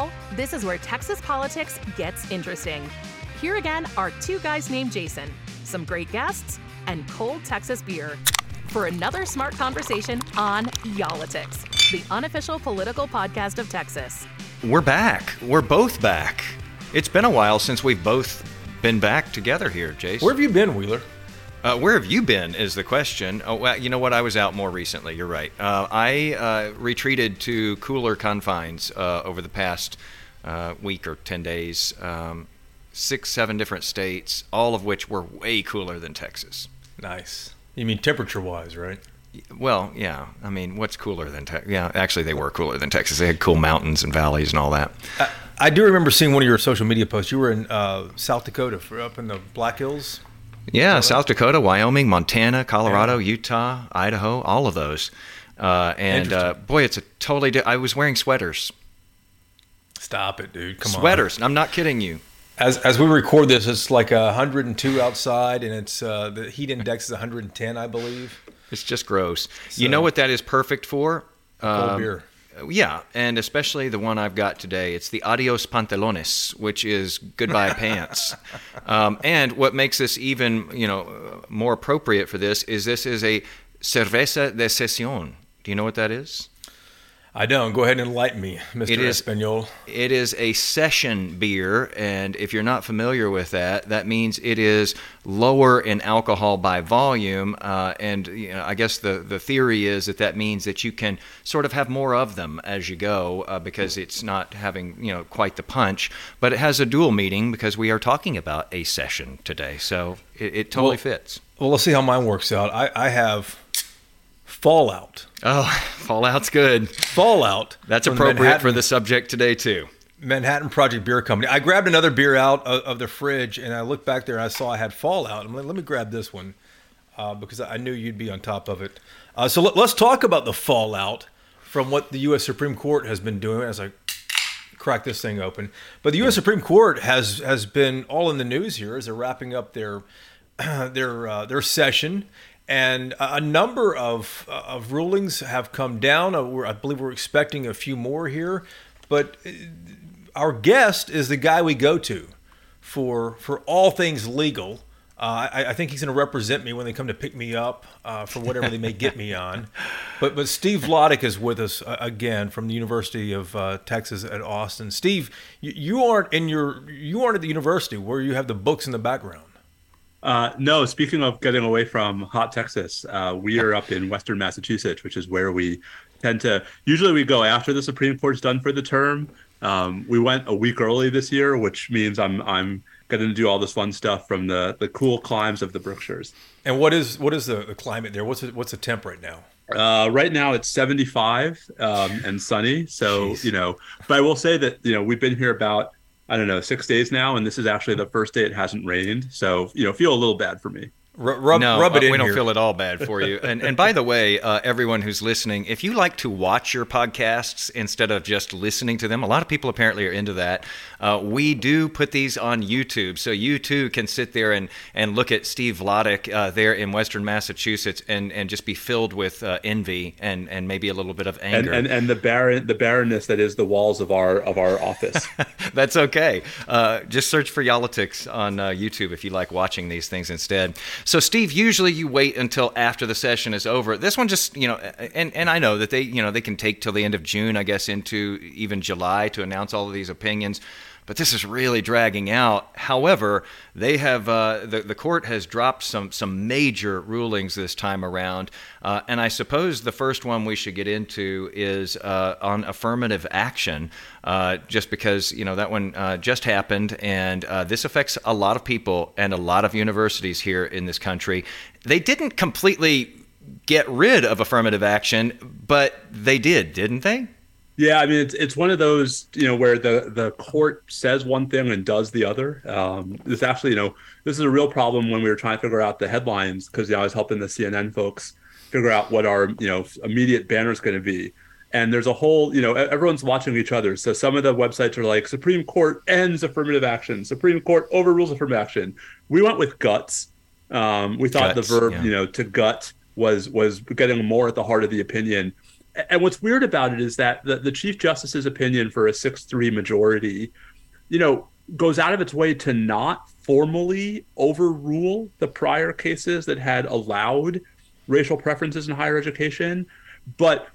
fall, this is where Texas politics gets interesting. Here again are two guys named Jason, some great guests, and cold Texas beer for another smart conversation on Y'all-itics, the unofficial political podcast of Texas. We're back. We're both back. It's been a while since we've both been back together here, Jason. Where have you been, Wheeler? Uh, where have you been? Is the question. Oh, well, you know what? I was out more recently. You're right. Uh, I uh, retreated to cooler confines uh, over the past uh, week or ten days. Um, six, seven different states, all of which were way cooler than Texas. Nice. You mean temperature-wise, right? Well, yeah. I mean, what's cooler than Texas? Yeah, actually, they were cooler than Texas. They had cool mountains and valleys and all that. I, I do remember seeing one of your social media posts. You were in uh, South Dakota, for, up in the Black Hills. Yeah, South Dakota, Wyoming, Montana, Colorado, yeah. Utah, Idaho, all of those. Uh, and uh, boy, it's a totally. Di- I was wearing sweaters. Stop it, dude! Come sweaters. on, sweaters. I'm not kidding you. As as we record this, it's like 102 outside, and it's uh, the heat index is 110, I believe. It's just gross. So, you know what that is perfect for? Cold um, beer. Yeah, and especially the one I've got today. It's the Adios Pantalones, which is goodbye pants. Um, and what makes this even, you know, more appropriate for this is this is a cerveza de sesión. Do you know what that is? I don't. Go ahead and enlighten me, Mr. It is, Espanol. It is a session beer, and if you're not familiar with that, that means it is lower in alcohol by volume. Uh, and you know, I guess the, the theory is that that means that you can sort of have more of them as you go uh, because it's not having you know quite the punch. But it has a dual meaning because we are talking about a session today, so it, it totally well, fits. Well, let's see how mine works out. I, I have Fallout. Oh, Fallout's good. Fallout. That's appropriate for the subject today too. Manhattan Project Beer Company. I grabbed another beer out of, of, the fridge and I looked back there and I saw I had Fallout. I'm like, let me grab this one uh, because I knew you'd be on top of it. Uh, so let, us talk about the fallout from what the U.S. Supreme Court has been doing. As I crack this thing open, but the U.S. Supreme Court has has been all in the news here as they're wrapping up their their uh, their session and a number of uh, of rulings have come down. Uh, I believe we're expecting a few more here, but uh, our guest is the guy we go to for for all things legal. Uh, I, I, think he's going to represent me when they come to pick me up uh, for whatever they may get me on. But but Steve Vladeck is with us uh, again from the University of Texas at Austin. Steve, you, you aren't in your you aren't at the university where you have the books in the background. Uh, no, speaking of getting away from hot Texas, uh, we are up in Western Massachusetts, which is where we tend to. Usually, we go after the Supreme Court's done for the term. Um, we went a week early this year, which means I'm I'm getting to do all this fun stuff from the the cool climes of the Berkshires. And what is what is the, the climate there? What's the, what's the temp right now? Uh, right now it's 75 um, and sunny. So Jeez. you know, but I will say that you know we've been here about I don't know, six days now, and this is actually the first day it hasn't rained. So you know, feel a little bad for me. Rub, no, rub it uh, in. We don't feel at all bad for you. and and by the way, uh, everyone who's listening, if you like to watch your podcasts instead of just listening to them, a lot of people apparently are into that. Uh, we do put these on YouTube, so you too can sit there and and look at Steve Vladeck uh, there in Western Massachusetts and and just be filled with uh, envy and and maybe a little bit of anger and, and and the barren the barrenness that is the walls of our of our office. That's okay. Uh, just search for Y'all-itics on YouTube if you like watching these things instead. So, Steve, usually you wait until after the session is over. This one just, you know, and, and I know that they, you know, they can take till the end of June, I guess, into even July to announce all of these opinions but this is really dragging out. However, they have uh, the the court has dropped some some major rulings this time around, uh, and I suppose the first one we should get into is uh, on affirmative action, uh, just because you know that one uh, just happened, and uh, this affects a lot of people and a lot of universities here in this country. They didn't completely get rid of affirmative action, but they did, didn't they? Yeah, I mean it's it's one of those you know where the the court says one thing and does the other. Um, this actually you know this is a real problem when we were trying to figure out the headlines because you know, I was helping the CNN folks figure out what our you know immediate banner is going to be. And there's a whole, you know, everyone's watching each other. So some of the websites are like Supreme Court ends affirmative action, Supreme Court overrules affirmative action. We went with guts. Um, we thought guts, the verb, yeah. you know, to gut was was getting more at the heart of the opinion and what's weird about it is that the, the chief justice's opinion for a 6-3 majority you know goes out of its way to not formally overrule the prior cases that had allowed racial preferences in higher education but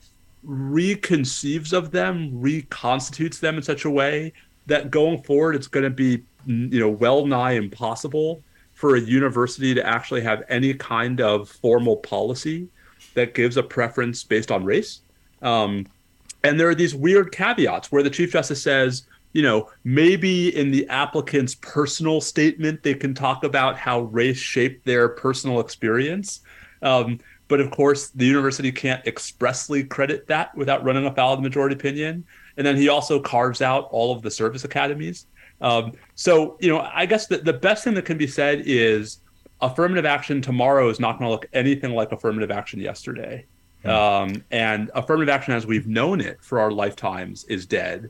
reconceives of them reconstitutes them in such a way that going forward it's going to be you know well nigh impossible for a university to actually have any kind of formal policy that gives a preference based on race. Um, and there are these weird caveats where the Chief Justice says, you know, maybe in the applicant's personal statement, they can talk about how race shaped their personal experience. Um, but of course, the university can't expressly credit that without running afoul of the majority opinion. And then he also carves out all of the service academies. Um, so, you know, I guess the, the best thing that can be said is affirmative action tomorrow is not going to look anything like affirmative action yesterday. Hmm. Um, and affirmative action, as we've known it for our lifetimes, is dead.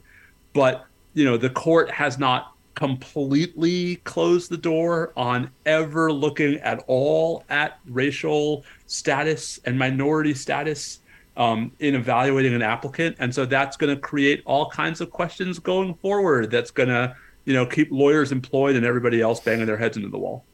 But you know, the court has not completely closed the door on ever looking at all at racial status and minority status um, in evaluating an applicant, and so that's going to create all kinds of questions going forward. That's going to you know keep lawyers employed and everybody else banging their heads into the wall.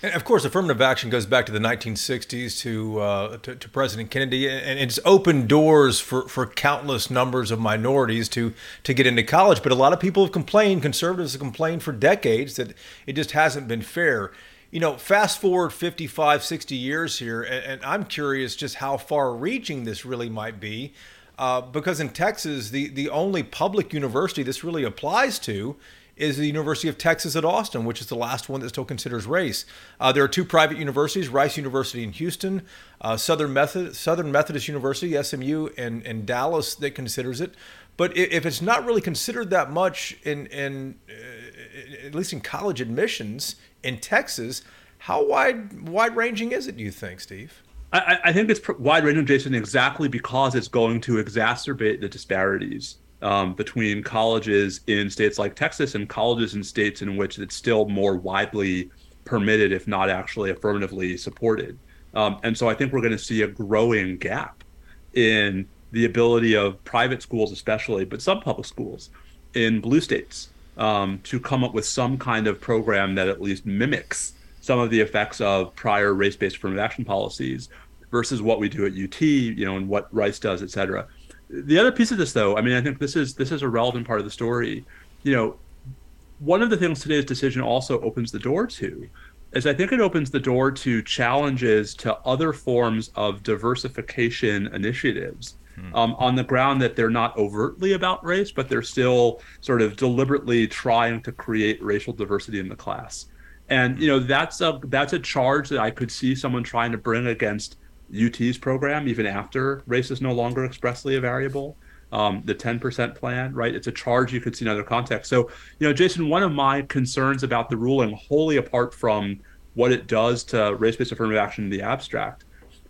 And of course, affirmative action goes back to the 1960s to, uh, to, to President Kennedy, and it's opened doors for, for countless numbers of minorities to to get into college. But a lot of people have complained, conservatives have complained for decades that it just hasn't been fair. You know, fast forward 55, 60 years here, and, and I'm curious just how far-reaching this really might be, uh, because in Texas, the the only public university this really applies to is the University of Texas at Austin, which is the last one that still considers race. Uh, there are two private universities: Rice University in Houston, uh, Southern Methodist Southern Methodist University (SMU) in, in Dallas that considers it. But if it's not really considered that much in, in uh, at least in college admissions in Texas, how wide wide ranging is it? Do you think, Steve? I, I think it's wide ranging, Jason, exactly because it's going to exacerbate the disparities um, between colleges in states like Texas and colleges in states in which it's still more widely permitted, if not actually affirmatively supported. Um, and so I think we're going to see a growing gap in the ability of private schools, especially, but some public schools in blue states um, to come up with some kind of program that at least mimics some of the effects of prior race-based affirmative action policies versus what we do at UT, you know, and what Rice does, et cetera the other piece of this though i mean i think this is this is a relevant part of the story you know one of the things today's decision also opens the door to is i think it opens the door to challenges to other forms of diversification initiatives hmm. um, on the ground that they're not overtly about race but they're still sort of deliberately trying to create racial diversity in the class and you know that's a that's a charge that i could see someone trying to bring against UT's program, even after race is no longer expressly a variable. Um, the 10% plan, right? It's a charge you could see in other contexts. So, you know, Jason, one of my concerns about the ruling, wholly apart from what it does to race based affirmative action in the abstract,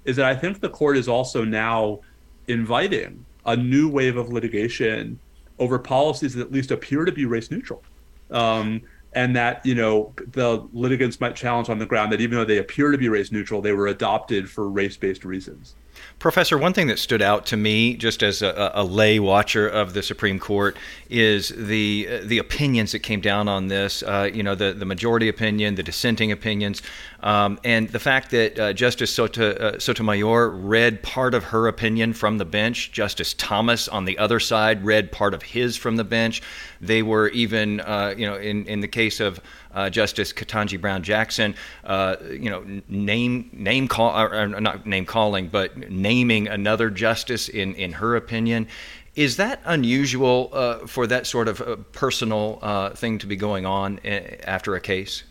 is that I think the court is also now inviting a new wave of litigation over policies that at least appear to be race neutral. Um, and that you know the litigants might challenge on the ground that even though they appear to be race neutral, they were adopted for race-based reasons. Professor, one thing that stood out to me, just as a, a, lay watcher of the Supreme Court, is the the opinions that came down on this. Uh, you know, the the majority opinion, the dissenting opinions, um, and the fact that uh, Justice uh, Sotomayor read part of her opinion from the bench. Justice Thomas, on the other side, read part of his from the bench. They were even, uh, you know, in in the case of uh, Justice Ketanji Brown Jackson, uh, you know, name name call or, not name calling, but naming another justice in in her opinion. Is that unusual uh, for that sort of uh, personal uh, thing to be going on eh, after a case?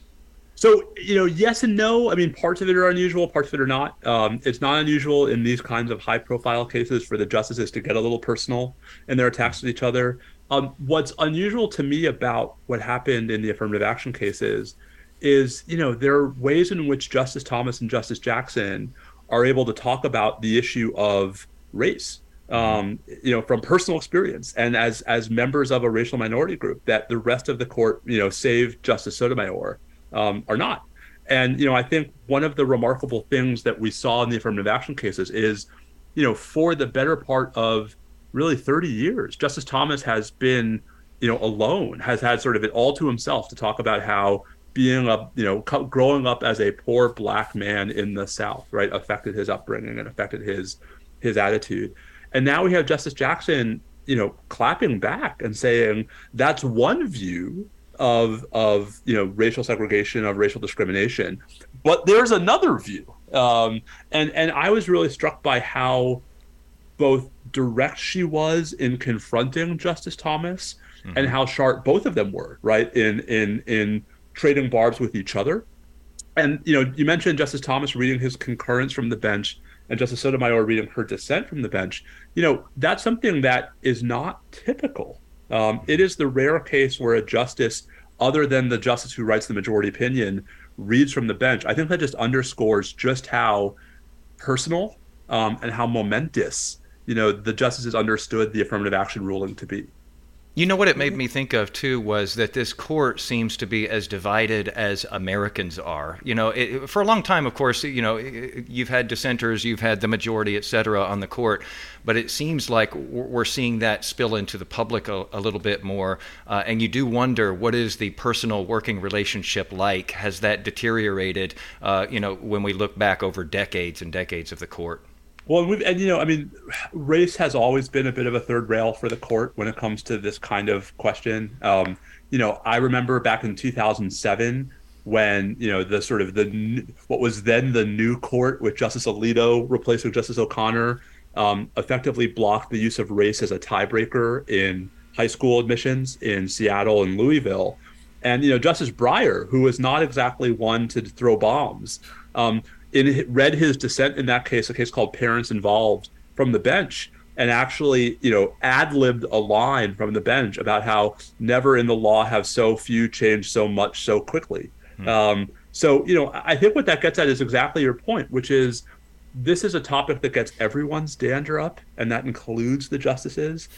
So, you know, yes and no. I mean, parts of it are unusual, parts of it are not. Um, it's not unusual in these kinds of high profile cases for the justices to get a little personal in their attacks with each other. Um, what's unusual to me about what happened in the affirmative action cases is, you know, there are ways in which Justice Thomas and Justice Jackson are able to talk about the issue of race, um, you know, from personal experience and as as members of a racial minority group that the rest of the court, you know, save Justice Sotomayor, um, are not. And you know, I think one of the remarkable things that we saw in the affirmative action cases is you know, for the better part of really 30 years, Justice Thomas has been, you know, alone, has had sort of it all to himself to talk about how being a, you know, growing up as a poor black man in the South, right, affected his upbringing and affected his his attitude. And now we have Justice Jackson, you know, clapping back and saying that's one view of of you know racial segregation of racial discrimination. But there's another view. Um, and and i was really struck by how both direct she was in confronting justice thomas mm-hmm. and how sharp both of them were right in in in trading barbs with each other and you know you mentioned justice thomas reading his concurrence from the bench and justice sotomayor reading her dissent from the bench you know that's something that is not typical um, it is the rare case where a justice, other than the justice who writes the majority opinion, reads from the bench. I think that just underscores just how personal um, and how momentous, you know, the justices understood the affirmative action ruling to be. You know what it made me think of too was that this court seems to be as divided as Americans are. You know, it, for a long time, of course, you know, you've had dissenters, you've had the majority, et cetera, on the court, but it seems like we're seeing that spill into the public a, a little bit more. Uh, and you do wonder what is the personal working relationship like? Has that deteriorated? Uh, you know, when we look back over decades and decades of the court. Well, and, and, you know, I mean, race has always been a bit of a third rail for the court when it comes to this kind of question. Um, you know, I remember back in 2007 when you know the sort of the what was then the new court with Justice Alito replacing Justice O'Connor um, effectively blocked the use of race as a tiebreaker in high school admissions in Seattle and Louisville. And you know, Justice Breyer, who was not exactly one to throw bombs, um, in read his dissent in that case, a case called Parents Involved, from the bench, and actually, you know, ad libbed a line from the bench about how never in the law have so few changed so much so quickly. Mm-hmm. Um, so, you know, I think what that gets at is exactly your point, which is this is a topic that gets everyone's dander up, and that includes the justices.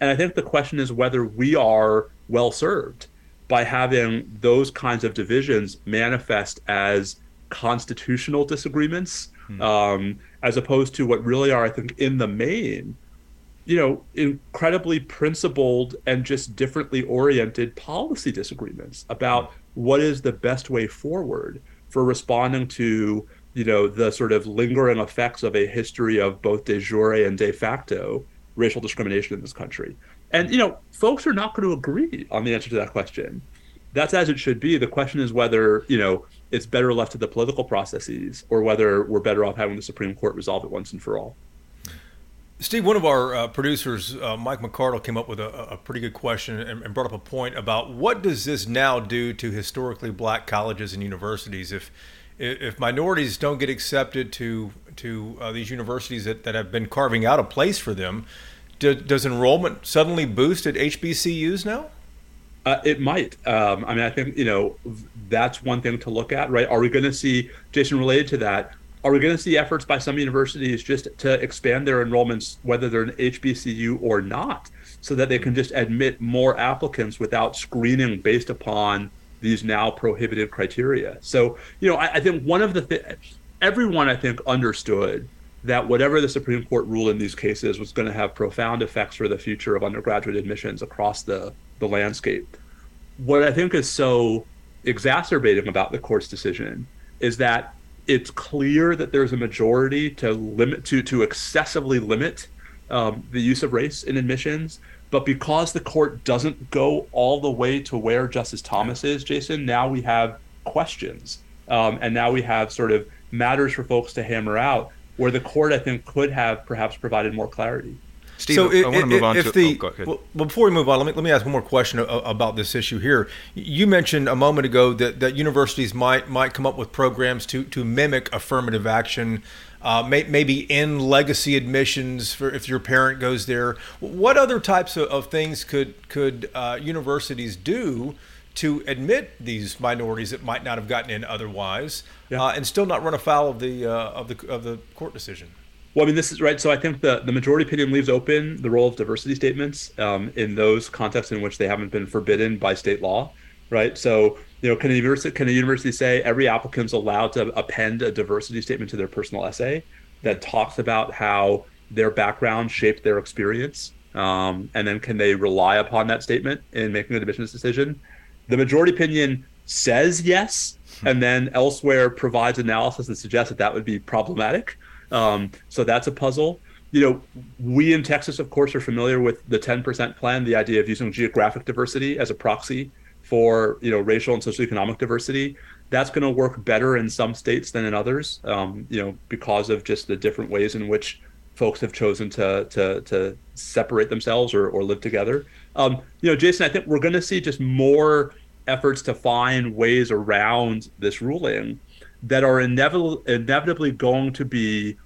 And I think the question is whether we are well served by having those kinds of divisions manifest as constitutional disagreements, hmm. um, as opposed to what really are, I think, in the main, you know, incredibly principled and just differently oriented policy disagreements about what is the best way forward for responding to, you know, the sort of lingering effects of a history of both de jure and de facto racial discrimination in this country. And, you know, folks are not going to agree on the answer to that question. That's as it should be. The question is whether, you know, it's better left to the political processes or whether we're better off having the Supreme Court resolve it once and for all. Steve, one of our uh, producers, uh, Mike McCardle, came up with a, a pretty good question and, and, brought up a point about what does this now do to historically black colleges and universities if if minorities don't get accepted to to uh, these universities that, that have been carving out a place for them, do, does enrollment suddenly boost at HBCUs now? Uh, it might. Um, I mean, I think you know that's one thing to look at, right? Are we going to see, Jason, related to that? Are we going to see efforts by some universities just to expand their enrollments, whether they're an HBCU or not, so that they can just admit more applicants without screening based upon these now prohibited criteria? So, you know, I, I think one of the things everyone I think understood that whatever the Supreme Court ruled in these cases was going to have profound effects for the future of undergraduate admissions across the, the landscape. What I think is so exacerbating about the court's decision is that it's clear that there's a majority to limit to to excessively limit um, the use of race in admissions. But because the court doesn't go all the way to where Justice Thomas is, Jason, now we have questions, um, and now we have sort of matters for folks to hammer out where the court, I think, could have perhaps provided more clarity. Steve, so I, I want to move on to the, oh, well, before we move on, let me let me ask one more question about this issue here. You mentioned a moment ago that, that universities might might come up with programs to to mimic affirmative action, uh, may, maybe in legacy admissions for if your parent goes there. What other types of, of things could could uh, universities do to admit these minorities that might not have gotten in otherwise, yeah. uh, and still not run afoul of the uh, of the of the court decision. Well, I mean, this is right. So I think the, the majority opinion leaves open the role of diversity statements um, in those contexts in which they haven't been forbidden by state law, right? So, you know, can a university can a university say every applicant's allowed to append a diversity statement to their personal essay that talks about how their background shaped their experience? Um, and then can they rely upon that statement in making a admissions decision? The majority opinion says yes, and then elsewhere provides analysis that suggests that that would be problematic. Um, so that's a puzzle. You know, we in Texas, of course, are familiar with the 10% plan, the idea of using geographic diversity as a proxy for you know racial and socioeconomic diversity. That's going to work better in some states than in others, um, you know, because of just the different ways in which folks have chosen to to to separate themselves or, or live together. Um, you know, Jason, I think we're going to see just more efforts to find ways around this ruling that are inevitably going to be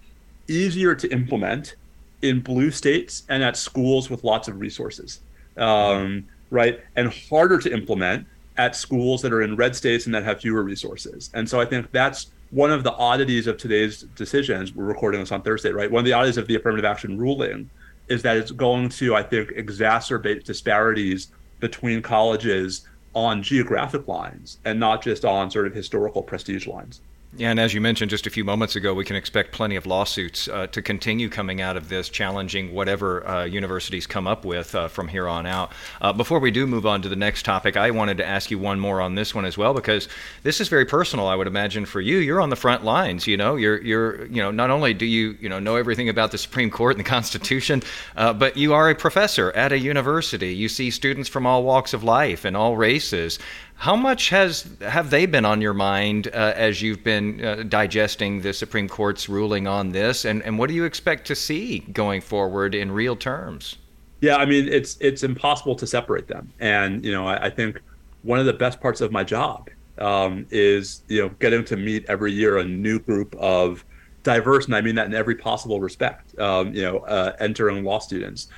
easier to implement in blue states and at schools with lots of resources, um, right? And harder to implement at schools that are in red states and that have fewer resources. And so I think that's one of the oddities of today's decisions. We're recording this on Thursday, right? One of the oddities of the affirmative action ruling is that it's going to, I think, exacerbate disparities between colleges on geographic lines and not just on sort of historical prestige lines. Yeah, and as you mentioned just a few moments ago, we can expect plenty of lawsuits uh, to continue coming out of this, challenging whatever uh, universities come up with uh, from here on out. Uh, before we do move on to the next topic, I wanted to ask you one more on this one as well, because this is very personal. I would imagine for you, you're on the front lines. You know, you're you're you know not only do you you know know everything about the Supreme Court and the Constitution, uh, but you are a professor at a university. You see students from all walks of life and all races. How much has have they been on your mind uh, as you've been uh, digesting the Supreme Court's ruling on this, and, and what do you expect to see going forward in real terms? Yeah, I mean it's it's impossible to separate them, and you know I, I think one of the best parts of my job um, is you know getting to meet every year a new group of diverse, and I mean that in every possible respect. Um, you know, uh, entering law students.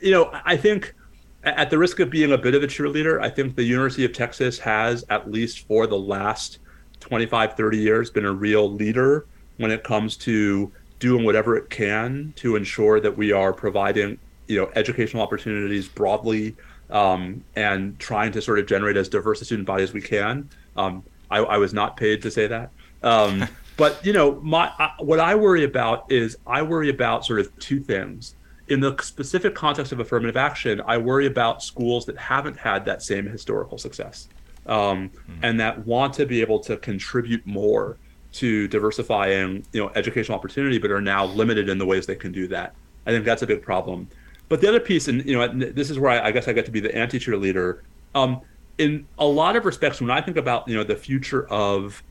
You know, I think at the risk of being a bit of a cheerleader, I think the University of Texas has, at least for the last 25, 30 years, been a real leader when it comes to doing whatever it can to ensure that we are providing, you know, educational opportunities broadly um, and trying to sort of generate as diverse a student body as we can. Um, I, I, was not paid to say that. Um, but you know, my I, what I worry about is I worry about sort of two things in the specific context of affirmative action, I worry about schools that haven't had that same historical success um, mm-hmm. and that want to be able to contribute more to diversifying, you know, educational opportunity, but are now limited in the ways they can do that. I think that's a big problem. But the other piece, and you know, this is where I, I guess I get to be the anti-cheerleader. Um, in a lot of respects, when I think about you know the future of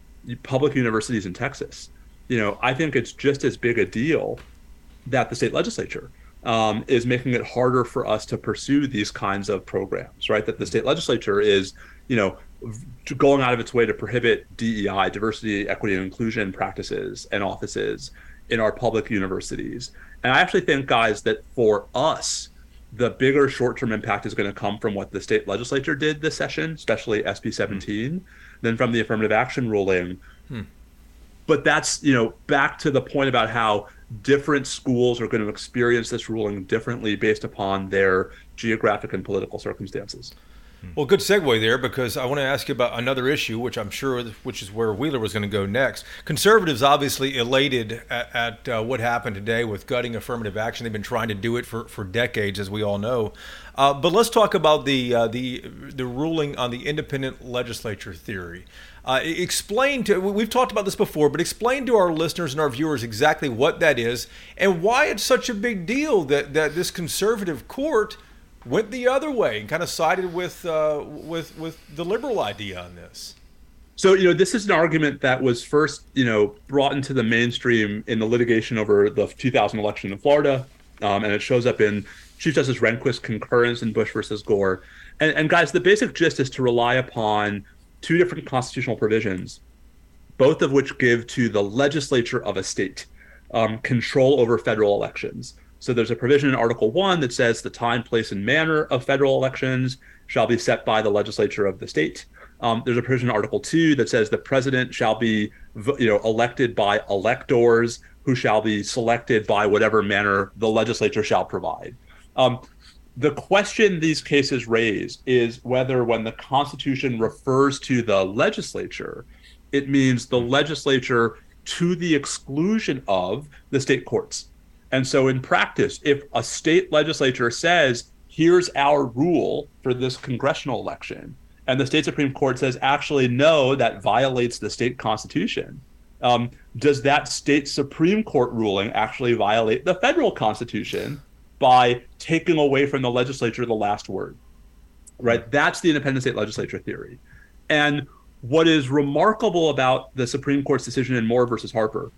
public universities in Texas, you know, I think it's just as big a deal that the state legislature um, is making it harder for us to pursue these kinds of programs, right? That the state legislature is, you know, going out of its way to prohibit DEI, diversity, equity, and inclusion practices and offices in our public universities. And I actually think, guys, that for us, the bigger short-term impact is going to come from what the state legislature did this session, especially SB 17, mm. than from the affirmative action ruling. Hmm. But that's you know back to the point about how different schools are going to experience this ruling differently based upon their geographic and political circumstances. Well, good segue there because I want to ask you about another issue, which I'm sure, which is where Wheeler was going to go next. Conservatives obviously elated at, at uh, what happened today with gutting affirmative action. They've been trying to do it for, for decades, as we all know. Uh, but let's talk about the uh, the the ruling on the independent legislature theory. Uh, explain to we've talked about this before, but explain to our listeners and our viewers exactly what that is and why it's such a big deal that that this conservative court went the other way and kind of sided with uh, with with the liberal idea on this. So you know, this is an argument that was first you know brought into the mainstream in the litigation over the 2000 election in Florida, um, and it shows up in Chief Justice Rehnquist's concurrence in Bush versus Gore. And, and guys, the basic gist is to rely upon two different constitutional provisions, both of which give to the legislature of a state um, control over federal elections. So there's a provision in Article 1 that says the time, place, and manner of federal elections shall be set by the legislature of the state. Um, there's a provision in Article 2 that says the president shall be you know, elected by electors who shall be selected by whatever manner the legislature shall provide. Um, the question these cases raise is whether when the Constitution refers to the legislature, it means the legislature to the exclusion of the state courts. And so, in practice, if a state legislature says, here's our rule for this congressional election, and the state Supreme Court says, actually, no, that violates the state constitution, um, does that state Supreme Court ruling actually violate the federal constitution by taking away from the legislature the last word? Right? That's the independent state legislature theory. And what is remarkable about the Supreme Court's decision in Moore versus Harper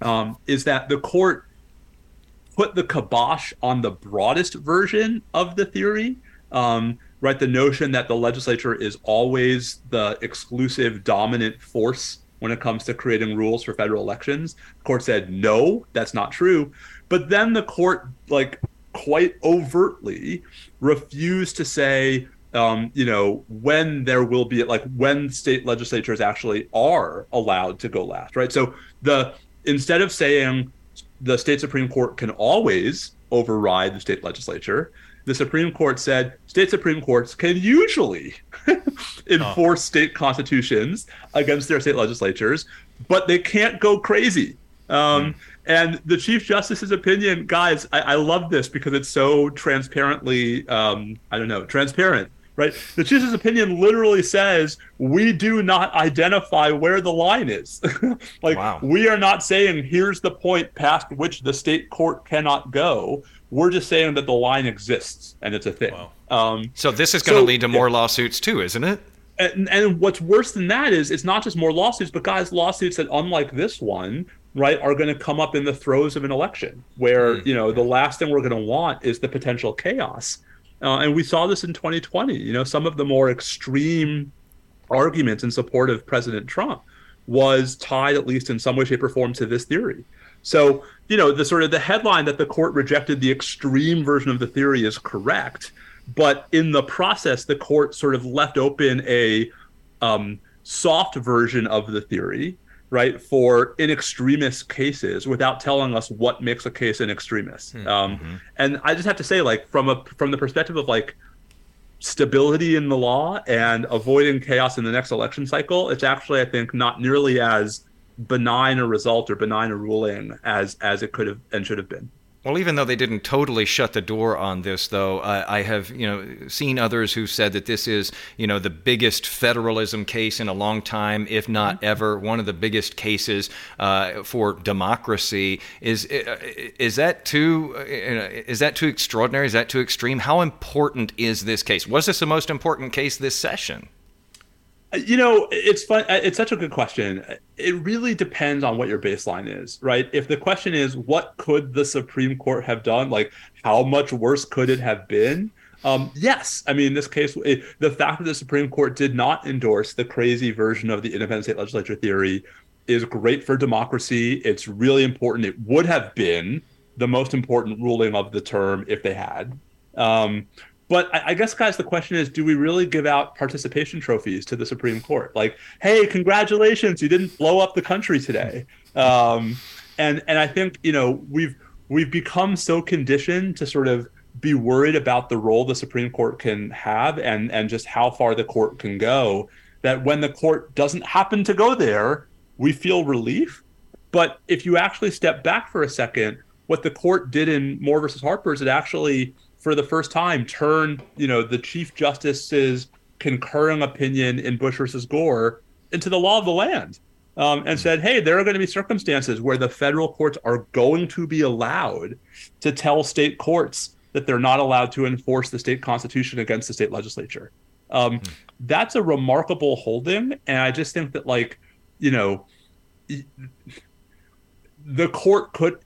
um, is that the court put the kibosh on the broadest version of the theory. Um, right, the notion that the legislature is always the exclusive dominant force when it comes to creating rules for federal elections. The court said no, that's not true. But then the court, like, quite overtly refused to say um, you know, when there will be like when state legislatures actually are allowed to go last, right? So the instead of saying the state supreme court can always override the state legislature, the Supreme Court said state supreme courts can usually enforce oh. state constitutions against their state legislatures, but they can't go crazy. Um, mm. And the Chief Justice's opinion, guys, I, I, love this because it's so transparently, um, I don't know, transparent right? The Chief's opinion literally says we do not identify where the line is. like wow. we are not saying here's the point past which the state court cannot go. We're just saying that the line exists and it's a thing. Wow. Um, so this is going to so, lead to more yeah. lawsuits too, isn't it? And, and what's worse than that is it's not just more lawsuits, but guys, lawsuits that unlike this one, right, are going to come up in the throes of an election where, mm. you know, the last thing we're going to want is the potential chaos uh, and we saw this in 2020. You know, some of the more extreme arguments in support of President Trump was tied, at least in some way, shape, or form, to this theory. So, you know, the sort of the headline that the court rejected the extreme version of the theory is correct, but in the process, the court sort of left open a um, soft version of the theory right, for in extremis cases without telling us what makes a case in extremis. Hmm. Um, mm-hmm. And I just have to say, like, from a from the perspective of like stability in the law and avoiding chaos in the next election cycle, it's actually, I think, not nearly as benign a result or benign a ruling as as it could have and should have been. Well, even though they didn't totally shut the door on this, though, uh, I have you know seen others who said that this is you know the biggest federalism case in a long time, if not mm-hmm. ever, one of the biggest cases uh, for democracy. Is uh, is that too is that too extraordinary? Is that too extreme? How important is this case? Was this the most important case this session? You know, it's fun. Uh, it's such a good question. It really depends on what your baseline is, right? If the question is, what could the Supreme Court have done? Like, how much worse could it have been? Um, yes. I mean, in this case, it, the fact that the Supreme Court did not endorse the crazy version of the independent state legislature theory is great for democracy. It's really important. It would have been the most important ruling of the term if they had. Um, but I, I, guess, guys, the question is: Do we really give out participation trophies to the Supreme Court? Like, hey, congratulations, you didn't blow up the country today. Um, and and I think you know we've we've become so conditioned to sort of be worried about the role the Supreme Court can have and and just how far the court can go that when the court doesn't happen to go there, we feel relief. But if you actually step back for a second, what the court did in Moore versus Harper is it actually for the first time turn you know the chief justice's concurring opinion in Bush versus Gore into the law of the land, um, and said, hey, there are going to be circumstances where the federal courts are going to be allowed to tell state courts that they're not allowed to enforce the state constitution against the state legislature. Um, mm. That's a remarkable holding, and I just think that like you know the court could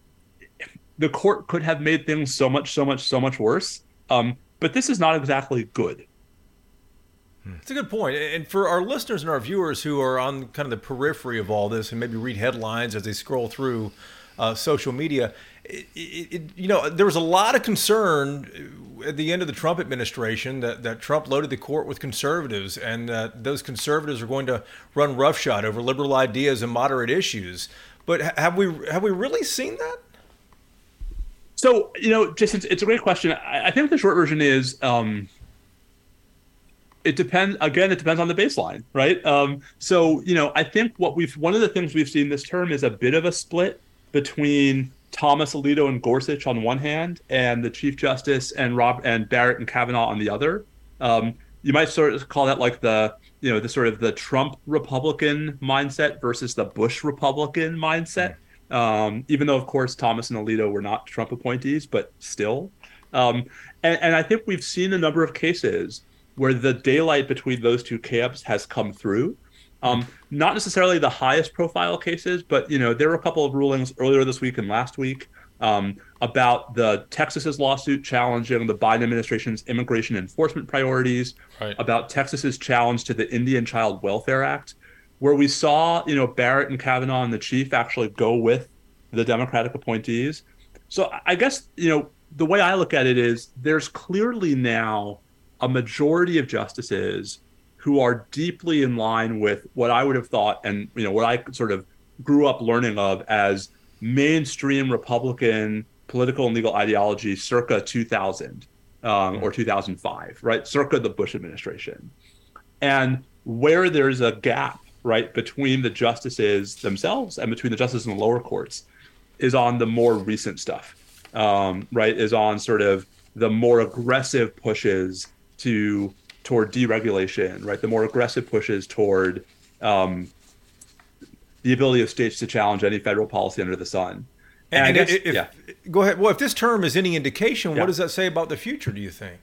the court could have made things so much, so much, so much worse. Um, but this is not exactly good. It's a good point. And for our listeners and our viewers who are on kind of the periphery of all this and maybe read headlines as they scroll through uh, social media, it, it, you know, there was a lot of concern at the end of the Trump administration that, that Trump loaded the court with conservatives and that those conservatives are going to run roughshod over liberal ideas and moderate issues. But have we have we really seen that? So you know, just it's, it's a great question. I, I, think the short version is um, it depends. Again, it depends on the baseline, right? Um, so you know, I think what we've one of the things we've seen this term is a bit of a split between Thomas Alito and Gorsuch on one hand, and the Chief Justice and Rob and Barrett and Kavanaugh on the other. Um, you might sort of call that like the you know the sort of the Trump Republican mindset versus the Bush Republican mindset. Um, even though, of course, Thomas and Alito were not Trump appointees, but still. Um, and, and I think we've seen a number of cases where the daylight between those two camps has come through. Um, not necessarily the highest profile cases, but you know there were a couple of rulings earlier this week and last week um, about the Texas's lawsuit challenging the Biden administration's immigration enforcement priorities, right. about Texas's challenge to the Indian Child Welfare Act, where we saw you know Barrett and Kavanaugh and the chief actually go with the Democratic appointees. So I guess you know the way I look at it is there's clearly now a majority of justices who are deeply in line with what I would have thought and you know what I sort of grew up learning of as mainstream Republican political and legal ideology circa 2000 um, or 2005, right? Circa the Bush administration. And where there's a gap, right, between the justices themselves and between the justices in the lower courts is on the more recent stuff, um, right? Is on sort of the more aggressive pushes to toward deregulation, right? The more aggressive pushes toward um, the ability of states to challenge any federal policy under the sun. And, and guess, if, yeah. go ahead. Well, if this term is any indication, yeah. what does that say about the future? Do you think?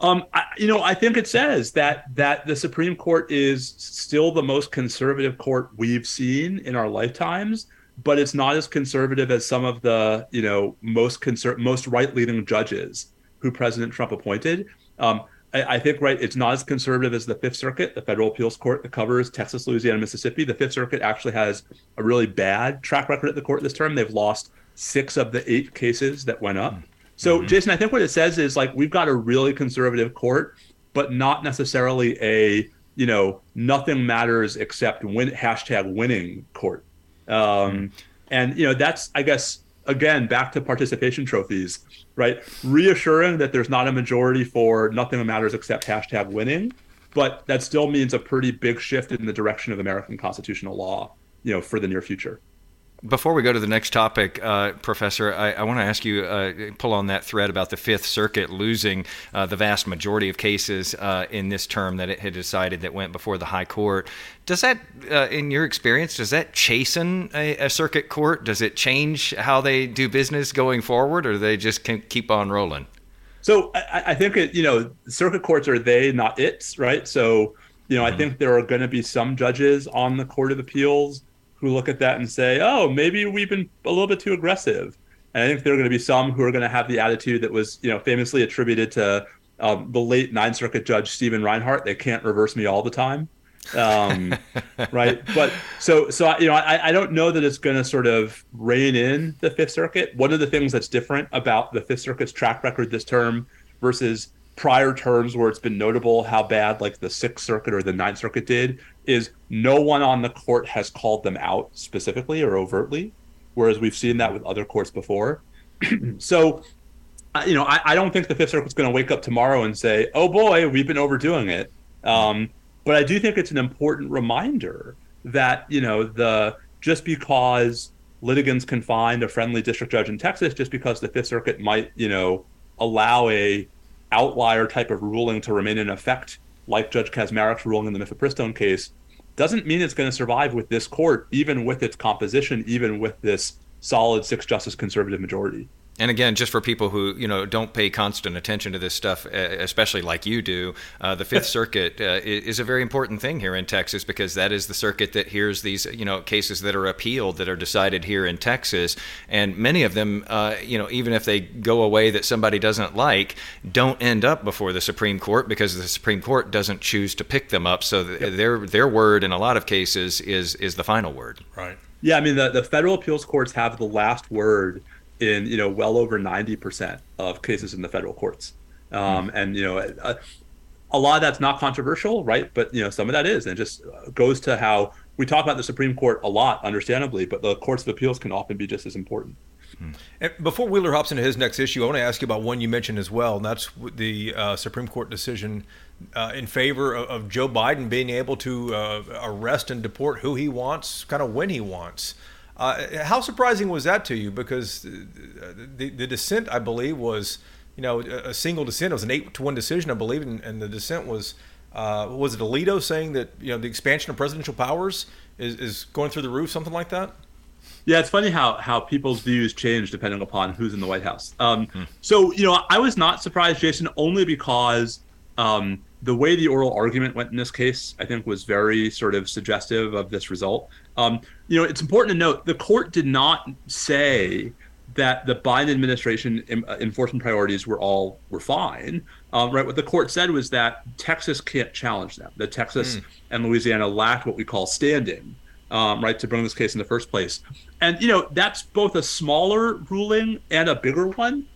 Um, I, you know, I think it says that that the Supreme Court is still the most conservative court we've seen in our lifetimes, but it's not as conservative as some of the you know most conser- most right leaning judges who President Trump appointed. Um, I, I, think right, it's not as conservative as the Fifth Circuit, the federal appeals court that covers Texas, Louisiana, Mississippi. The Fifth Circuit actually has a really bad track record at the court this term. They've lost six of the eight cases that went up. So, mm-hmm. Jason, I think what it says is like we've got a really conservative court, but not necessarily a you know nothing matters except win hashtag winning court. Um, mm-hmm. And you know that's I guess again back to participation trophies right? Reassuring that there's not a majority for nothing matters except hashtag winning, but that still means a pretty big shift in the direction of American constitutional law, you know, for the near future. Before we go to the next topic, uh, Professor, I, I want to ask you uh, pull on that thread about the Fifth Circuit losing uh, the vast majority of cases uh, in this term that it had decided that went before the High Court. Does that, uh, in your experience, does that chasten a, a, circuit court? Does it change how they do business going forward, or do they just can keep on rolling? So I, I think it, you know, circuit courts are they, not its, right? So you know, mm-hmm. I think there are going to be some judges on the Court of Appeals who look at that and say, "Oh, maybe we've been a little bit too aggressive." And I think there are going to be some who are going to have the attitude that was, you know, famously attributed to um, the late Ninth Circuit Judge Stephen Reinhardt. They can't reverse me all the time, um, right? But so, so you know, I, I don't know that it's going to sort of rein in the Fifth Circuit. One of the things that's different about the Fifth Circuit's track record this term versus prior terms where it's been notable how bad like the Sixth Circuit or the Ninth Circuit did is no one on the court has called them out specifically or overtly, whereas we've seen that with other courts before. so, you know, I, I, don't think the Fifth Circuit's going to wake up tomorrow and say, "Oh boy, we've been overdoing it." Um, but I do think it's an important reminder that you know the just because litigants can find a friendly district judge in Texas, just because the Fifth Circuit might you know allow a outlier type of ruling to remain in effect, like Judge Kacsmaryk's ruling in the Mifepristone case, doesn't mean it's going to survive with this court, even with its composition, even with this solid six justice conservative majority. And again, just for people who you know don't pay constant attention to this stuff, especially like you do, uh, the Fifth Circuit uh, is a very important thing here in Texas because that is the circuit that hears these you know cases that are appealed that are decided here in Texas, and many of them, uh, you know, even if they go away that somebody doesn't like, don't end up before the Supreme Court because the Supreme Court doesn't choose to pick them up. So th- yep. their their word in a lot of cases is is the final word. Right. Yeah, I mean the the federal appeals courts have the last word in you know well over 90% of cases in the federal courts um, mm. and you know a, a, lot of that's not controversial right but you know some of that is and it just goes to how we talk about the supreme court a lot understandably but the courts of appeals can often be just as important hmm. and before Wheeler hops into his next issue, I want to ask you about one you mentioned as well, and that's the uh, Supreme Court decision uh, in favor of, of, Joe Biden being able to uh, arrest and deport who he wants, kind of when he wants. Uh, how surprising was that to you? Because the, the dissent, I believe, was you know a single dissent. It was an eight to one decision, I believe, and, and the dissent was uh, was it Alito saying that you know the expansion of presidential powers is, is going through the roof, something like that? Yeah, it's funny how how people's views change depending upon who's in the White House. Um, hmm. So you know, I was not surprised, Jason, only because um, the way the oral argument went in this case, I think, was very sort of suggestive of this result. Um, you know, it's important to note the court did not say that the Biden administration uh, enforcement priorities were all were fine. Um, right, what the court said was that Texas can't challenge them. That Texas mm. and Louisiana lacked what we call standing, um, right, to bring this case in the first place. And you know, that's both a smaller ruling and a bigger one.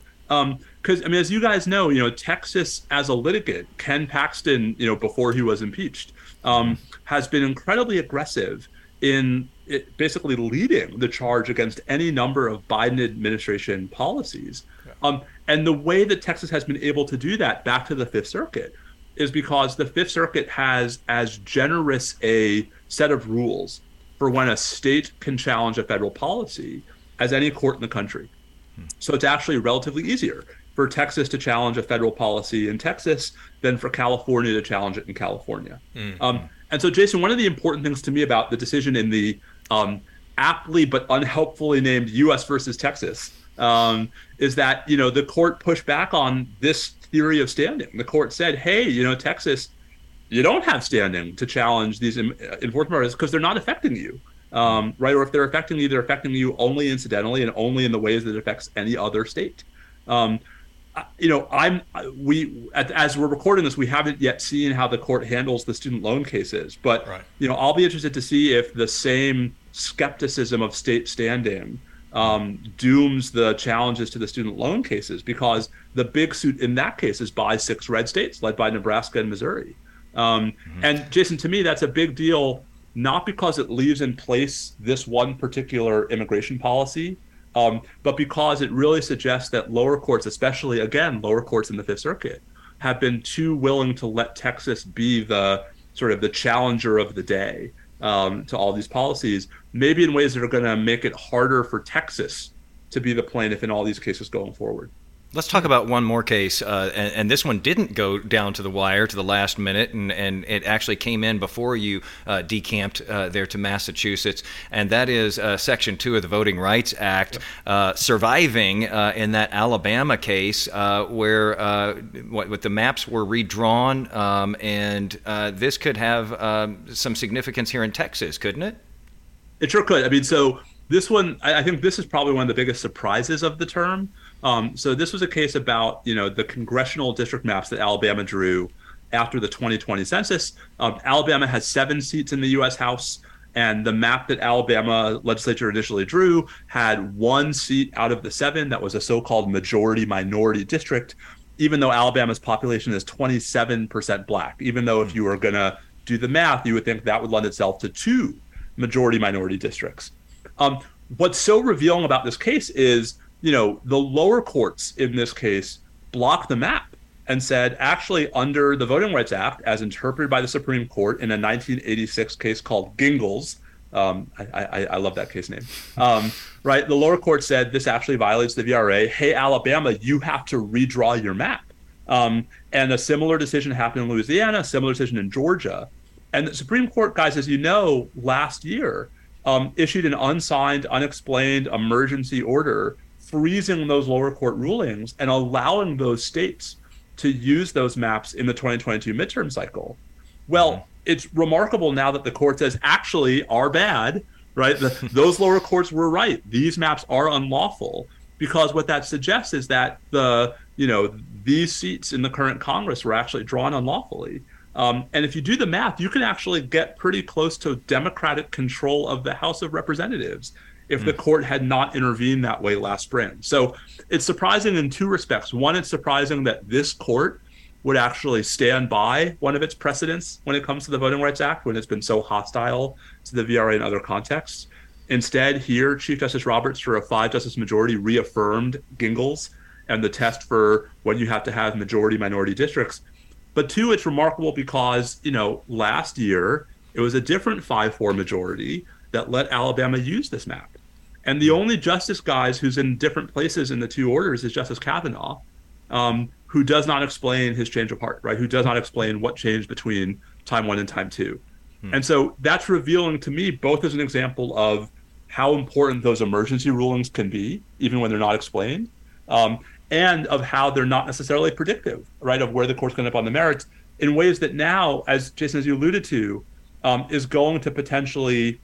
Because I mean, as you guys know, you know, Texas as a litigant, Ken Paxton, you know, before he was impeached, um, has been incredibly aggressive in it basically leading the charge against any number of Biden administration policies. Yeah. Um, and the way that Texas has been able to do that back to the Fifth Circuit is because the Fifth Circuit has as generous a set of rules for when a state can challenge a federal policy as any court in the country. Hmm. So it's actually relatively easier for Texas to challenge a federal policy in Texas than for California to challenge it in California. Mm-hmm. Um, and so, Jason, one of the important things to me about the decision in the um, aptly but unhelpfully named U.S. versus Texas um, is that you know the court pushed back on this theory of standing. The court said, "Hey, you know, Texas, you don't have standing to challenge these enforcement orders because they're not affecting you." Um, right? Or if they're affecting you, they're affecting you only incidentally and only in the ways that it affects any other state. Um, you know, I'm we as we're recording this, we haven't yet seen how the court handles the student loan cases, but right. you know, I'll be interested to see if the same skepticism of state standing um, dooms the challenges to the student loan cases because the big suit in that case is by six red states, led by Nebraska and Missouri. Um, mm-hmm. And Jason, to me, that's a big deal, not because it leaves in place this one particular immigration policy, um, but because it really suggests that lower courts, especially again lower courts in the Fifth Circuit, have been too willing to let Texas be the sort of the challenger of the day um, to all these policies, maybe in ways that are going to make it harder for Texas to be the plaintiff in all these cases going forward. Let's talk about one more case, uh, and, and, this one didn't go down to the wire to the last minute, and, and it actually came in before you uh, decamped uh, there to Massachusetts, and that is uh, Section 2 of the Voting Rights Act uh, surviving uh, in that Alabama case where what, what, the maps were redrawn, um, and this could have um, some significance here in Texas, couldn't it? It sure could. I mean, so this one, I, I think this is probably one of the biggest surprises of the term. Um, so this was a case about you know the congressional district maps that Alabama drew after the 2020 census. Um, Alabama has seven seats in the U.S. House, and the map that Alabama legislature initially drew had one seat out of the seven that was a so-called majority minority district. Even though Alabama's population is 27% black, even though if you were gonna do the math, you would think that would lend itself to two majority minority districts. Um, what's so revealing about this case is you know, the lower courts in this case blocked the map and said, actually, under the Voting Rights Act, as interpreted by the Supreme Court in a 1986 case called Gingles, um, I, I, I, love that case name. Um, right, the lower court said this actually violates the VRA. Hey, Alabama, you have to redraw your map. Um, and a similar decision happened in Louisiana, a similar decision in Georgia. And the Supreme Court, guys, as you know, last year um, issued an unsigned, unexplained emergency order freezing those lower court rulings and allowing those states to use those maps in the 2022 midterm cycle. Well, mm-hmm. it's remarkable now that the court says actually are bad, right? The, those lower courts were right. These maps are unlawful because what that suggests is that the you know these seats in the current Congress were actually drawn unlawfully. Um, and if you do the math, you can actually get pretty close to Democratic control of the House of Representatives if mm. the court had not intervened that way last spring. So it's surprising in two respects. One, it's surprising that this court would actually stand by one of its precedents when it comes to the Voting Rights Act when it's been so hostile to the VRA in other contexts. Instead, here, Chief Justice Roberts, for a five justice majority, reaffirmed Gingles and the test for when you have to have majority minority districts. But two, it's remarkable because, you know, last year it was a different 5 4 majority that let Alabama use this map. And the only justice guys who's in different places in the two orders is Justice Kavanaugh, um, who does not explain his change of heart, right? Who does not explain what changed between time one and time two. Hmm. And so that's revealing to me both as an example of how important those emergency rulings can be, even when they're not explained, um, and of how they're not necessarily predictive, right, of where the court's going to end up on the merits in ways that now, as Jason, as you alluded to, um, is going to potentially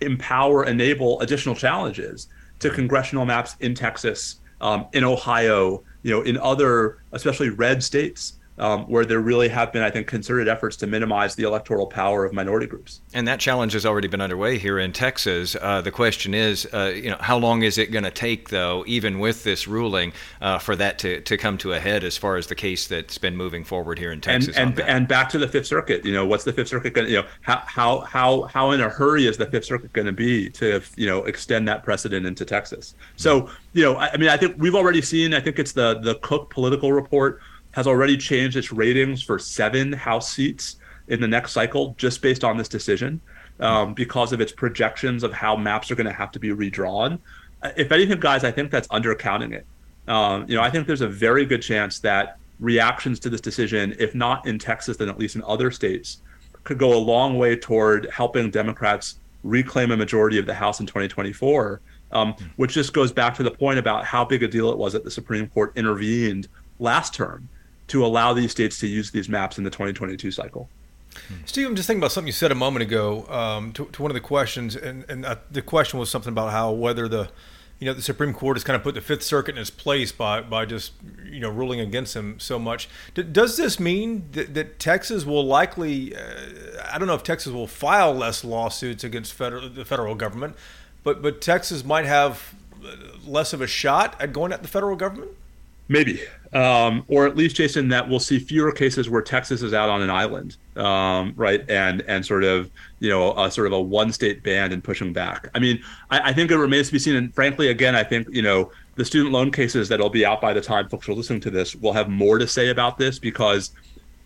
empower, enable additional challenges to congressional maps in Texas, um, in Ohio, you know, in other, especially red states um, where there really have been, I think, concerted efforts to minimize the electoral power of minority groups. And that challenge has already been underway here in Texas. Uh, the question is, uh, you know, how long is it going to take, though, even with this ruling, uh, for that to, to come to a head as far as the case that's been moving forward here in Texas? And and, and back to the Fifth Circuit, you know, what's the Fifth Circuit going to, you know, how how how how in a hurry is the Fifth Circuit going to be to, you know, extend that precedent into Texas? So, you know, I, I mean, I think we've already seen. I think it's the the Cook political report has already changed its ratings for seven House seats in the next cycle just based on this decision um, because of its projections of how maps are going to have to be redrawn. If anything, guys, I think that's undercounting it. Um, you know, I think there's a very good chance that reactions to this decision, if not in Texas, then at least in other states, could go a long way toward helping Democrats reclaim a majority of the House in 2024. Um, which just goes back to the point about how big a deal it was that the Supreme Court intervened last term to allow these states to use these maps in the 2022 cycle. Steve, I'm just thinking about something you said a moment ago um, to, to, one of the questions, and, and uh, the question was something about how whether the you know the Supreme Court has kind of put the Fifth Circuit in its place by by just you know ruling against them so much. D- does this mean that, that Texas will likely? Uh, I don't know if Texas will file less lawsuits against federal, the federal government, but but Texas might have less of a shot at going at the federal government. Maybe, um, or at least, Jason, that we'll see fewer cases where Texas is out on an island, um, right? And and sort of you know a sort of a one state ban and pushing back. I mean, I, I, think it remains to be seen. And frankly, again, I think you know the student loan cases that'll be out by the time folks are listening to this will have more to say about this because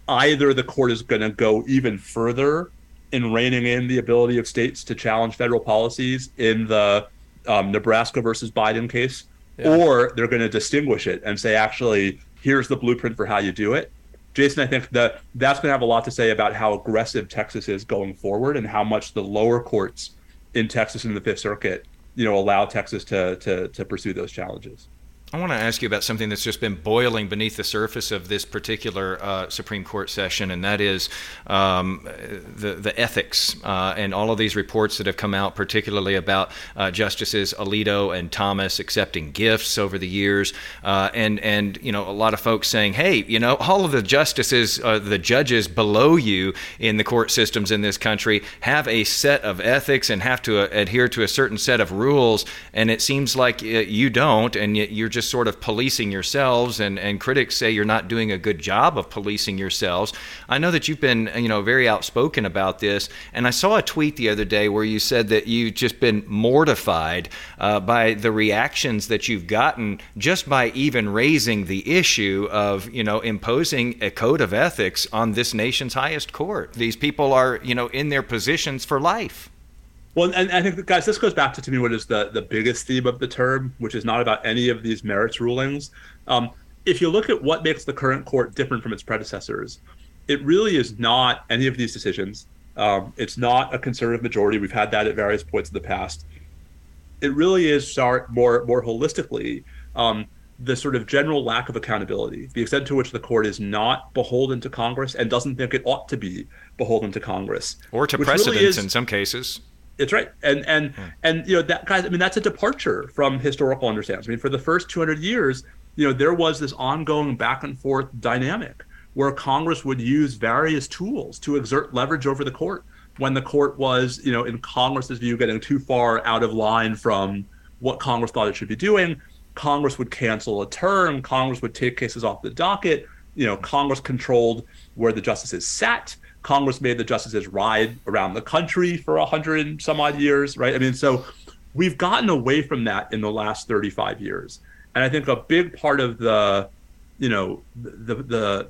either the court is going to go even further in reining in the ability of states to challenge federal policies in the um, Nebraska versus Biden case yeah. or they're going to distinguish it and say, actually, here's the blueprint for how you do it. Jason, I think that that's going to have a lot to say about how aggressive Texas is going forward and how much the lower courts in Texas and the Fifth Circuit, you know, allow Texas to to to pursue those challenges. I want to ask you about something that's just been boiling beneath the surface of this particular uh, Supreme Court session, and that is um, the the ethics uh, and all of these reports that have come out, particularly about uh, Justices Alito and Thomas accepting gifts over the years, uh, and and you know a lot of folks saying, hey, you know, all of the justices, uh, the judges below you in the court systems in this country have a set of ethics and have to uh, adhere to a certain set of rules, and it seems like you don't, and yet you're just just sort of policing yourselves, and, and critics say you're not doing a good job of policing yourselves. I know that you've been, you know, very outspoken about this, and I saw a tweet the other day where you said that you've just been mortified uh, by the reactions that you've gotten just by even raising the issue of, you know, imposing a code of ethics on this nation's highest court. These people are, you know, in their positions for life. Well, and I think, guys, this goes back to, to me what is the, the biggest theme of the term, which is not about any of these merits rulings. Um, if you look at what makes the current court different from its predecessors, it really is not any of these decisions. Um, it's not a conservative majority. We've had that at various points in the past. It really is start more more holistically um, the sort of general lack of accountability, the extent to which the court is not beholden to Congress and doesn't think it ought to be beholden to Congress, or to precedents really is, in some cases. It's right, and and hmm. and you know that guys. I mean, that's a departure from historical understandings. I mean, for the first 200 years, you know, there was this ongoing back and forth dynamic where Congress would use various tools to exert leverage over the court when the court was, you know, in Congress's view, getting too far out of line from what Congress thought it should be doing. Congress would cancel a term. Congress would take cases off the docket. You know, Congress controlled where the justices sat. Congress made the justices ride around the country for a hundred and some odd years, right? I mean, so we've gotten away from that in the last 35 years. And I think a big part of the, you know, the the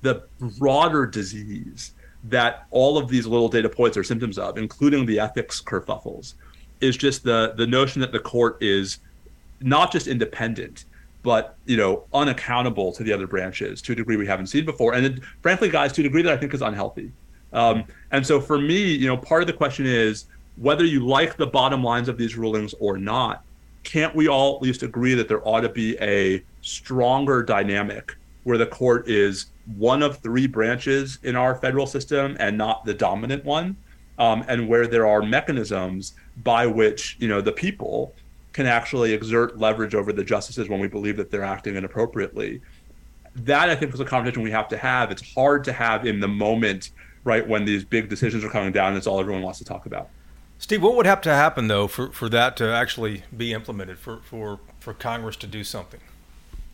the broader disease that all of these little data points are symptoms of, including the ethics kerfuffles, is just the the notion that the court is not just independent, but you know unaccountable to the other branches to a degree we haven't seen before, and frankly, guys, to a degree that I think is unhealthy. Um, and so for me, you know, part of the question is whether you like the bottom lines of these rulings or not. Can't we all at least agree that there ought to be a stronger dynamic where the court is one of three branches in our federal system and not the dominant one, um, and where there are mechanisms by which you know the people can actually exert leverage over the justices when we believe that they're acting inappropriately. That I think is a conversation we have to have. It's hard to have in the moment, right, when these big decisions are coming down. And it's all everyone wants to talk about. Steve, what would have to happen though for, for that to actually be implemented for, for, for Congress to do something?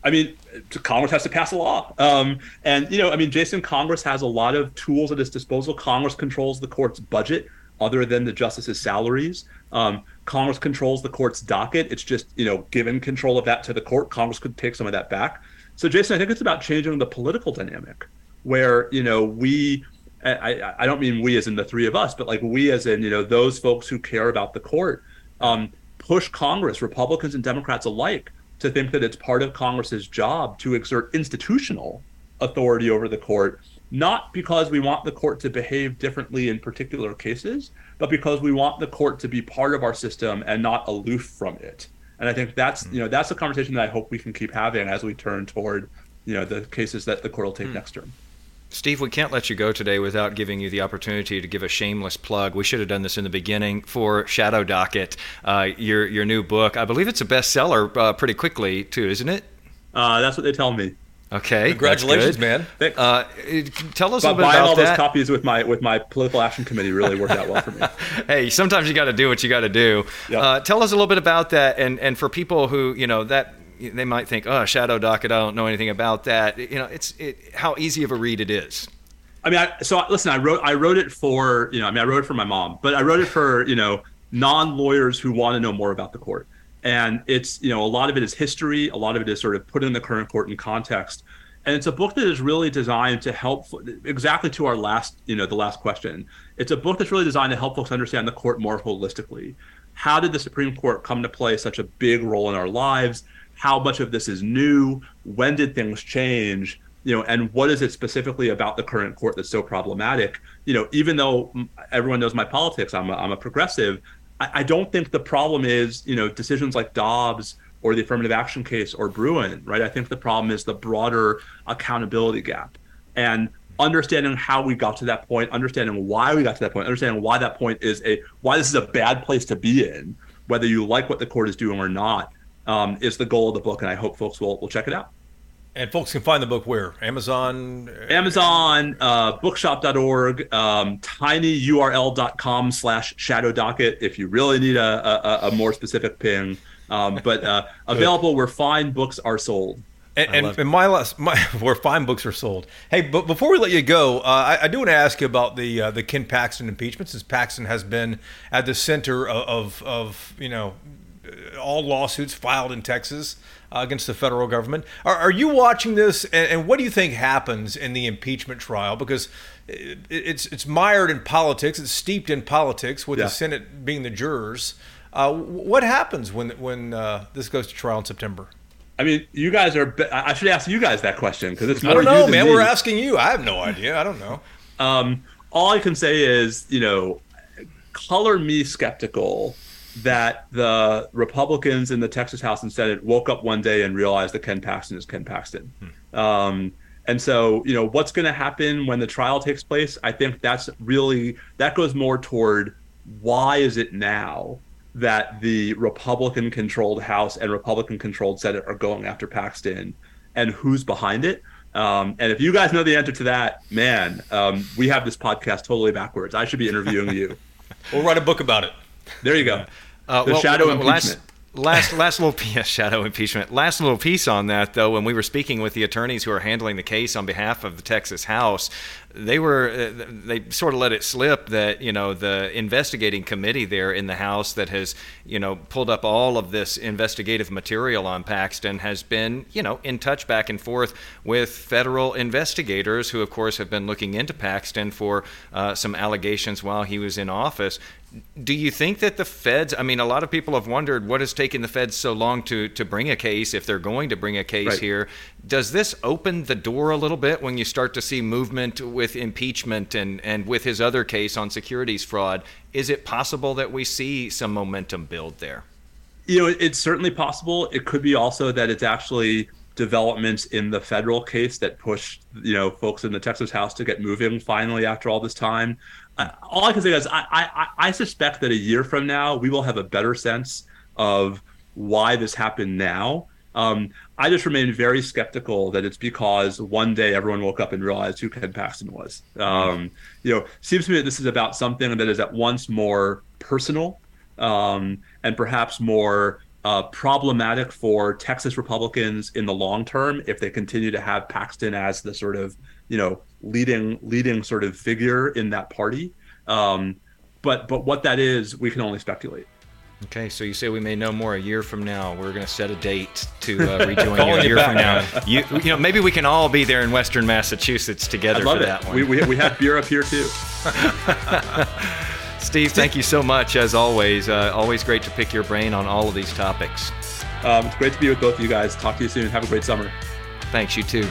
I mean, Congress has to pass a law. Um, and, you know, I mean, Jason, Congress has a lot of tools at its disposal. Congress controls the court's budget other than the justices' salaries. Um, Congress controls the court's docket. It's just, you know, given control of that to the court, Congress could take some of that back. So, Jason, I think it's about changing the political dynamic where, you know, we, I, I don't mean we as in the three of us, but like we as in, you know, those folks who care about the court um, push Congress, Republicans and Democrats alike, to think that it's part of Congress's job to exert institutional authority over the court, not because we want the court to behave differently in particular cases, but because we want the court to be part of our system and not aloof from it. And I think that's you know that's a conversation that I hope we can keep having as we turn toward you know the cases that the court will take mm. next term. Steve, we can't let you go today without giving you the opportunity to give a shameless plug. We should have done this in the beginning for Shadow Docket, uh, your your new book. I believe it's a bestseller uh, pretty quickly too, isn't it? Uh, that's what they tell me. Okay, congratulations, man! Uh, tell us but a bit about that. all those copies with my with my political action committee really worked out well for me. hey, sometimes you got to do what you got to do. Yep. Uh, tell us a little bit about that, and and for people who you know that they might think, oh, Shadow Docket, I don't know anything about that. You know, it's it, how easy of a read it is. I mean, I, so listen, I wrote I wrote it for you know, I mean, I wrote it for my mom, but I wrote it for you know non lawyers who want to know more about the court. And it's you know a lot of it is history, a lot of it is sort of put in the current court in context. And it's a book that is really designed to help exactly to our last you know the last question. It's a book that's really designed to help folks understand the court more holistically. How did the Supreme Court come to play such a big role in our lives? how much of this is new, when did things change, you know, and what is it specifically about the current court that's so problematic? You know, even though everyone knows my politics, I'm a, I'm a progressive. I, I don't think the problem is, you know, decisions like Dobbs or the affirmative action case or Bruen, right? I think the problem is the broader accountability gap. And understanding how we got to that point, understanding why we got to that point, understanding why that point is a why this is a bad place to be in, whether you like what the court is doing or not, um, is the goal of the book, and I hope folks will will check it out. And folks can find the book where? Amazon? Amazon, uh, bookshop.org, um, tinyurl.com slash shadow docket if you really need a, a, a more specific ping. Um, but uh, available where fine books are sold. And, and, and, my last, my, where fine books are sold. Hey, but before we let you go, uh, I, I, do want to ask you about the uh, the Ken Paxton impeachment, since Paxton has been at the center of, of, of you know all lawsuits filed in Texas uh, against the federal government. Are, are you watching this, and, and, what do you think happens in the impeachment trial? Because it, it's it's mired in politics, it's steeped in politics, with yeah. the Senate being the jurors. Uh, what happens when when uh, this goes to trial in September? I mean, you guys are. I should ask you guys that question because it's. I don't know, man. Me. We're asking you. I have no idea. I don't know. Um, all I can say is, you know, color me skeptical that the Republicans in the Texas House and Senate woke up one day and realized that Ken Paxton is Ken Paxton. Hmm. Um, and so, you know, what's going to happen when the trial takes place? I think that's really that goes more toward why is it now that the Republican controlled House and Republican controlled Senate are going after Paxton and who's behind it? Um, and if you guys know the answer to that, man, um, we have this podcast totally backwards. I should be interviewing you. we'll write a book about it. There you go. Uh, the well, shadow well, impeachment. Last, last, last little piece, shadow impeachment. Last little piece on that, though, when we were speaking with the attorneys who are handling the case on behalf of the Texas House, they were uh, they sort of let it slip that you know the investigating committee there in the House that has you know pulled up all of this investigative material on Paxton has been you know in touch back and forth with federal investigators who of course have been looking into Paxton for uh, some allegations while he was in office do you think that the feds i mean a lot of people have wondered what has taken the feds so long to, to bring a case if they're going to bring a case right. here does this open the door a little bit when you start to see movement with impeachment and, and with his other case on securities fraud is it possible that we see some momentum build there? You know it's certainly possible. It could be also that it's actually developments in the federal case that pushed you know folks in the Texas House to get moving finally after all this time. Uh, all I can say is I, I, I suspect that a year from now we will have a better sense of why this happened now. Um, I just remain very skeptical that it's because one day everyone woke up and realized who Ken Paxton was. Um, you know, seems to me that this is about something that is at once more personal um, and perhaps more uh, problematic for Texas Republicans in the long term if they continue to have Paxton as the sort of you know leading leading sort of figure in that party. Um, but but what that is, we can only speculate. Okay, so you say we may know more a year from now. We're going to set a date to uh, rejoin you a year from now. You, you know, maybe we can all be there in Western Massachusetts together for it. that one. We, we, we have beer up here too. Steve, thank you so much as always. Uh, always great to pick your brain on all of these topics. Um, it's great to be with both of you guys. Talk to you soon. Have a great summer. Thanks, you too.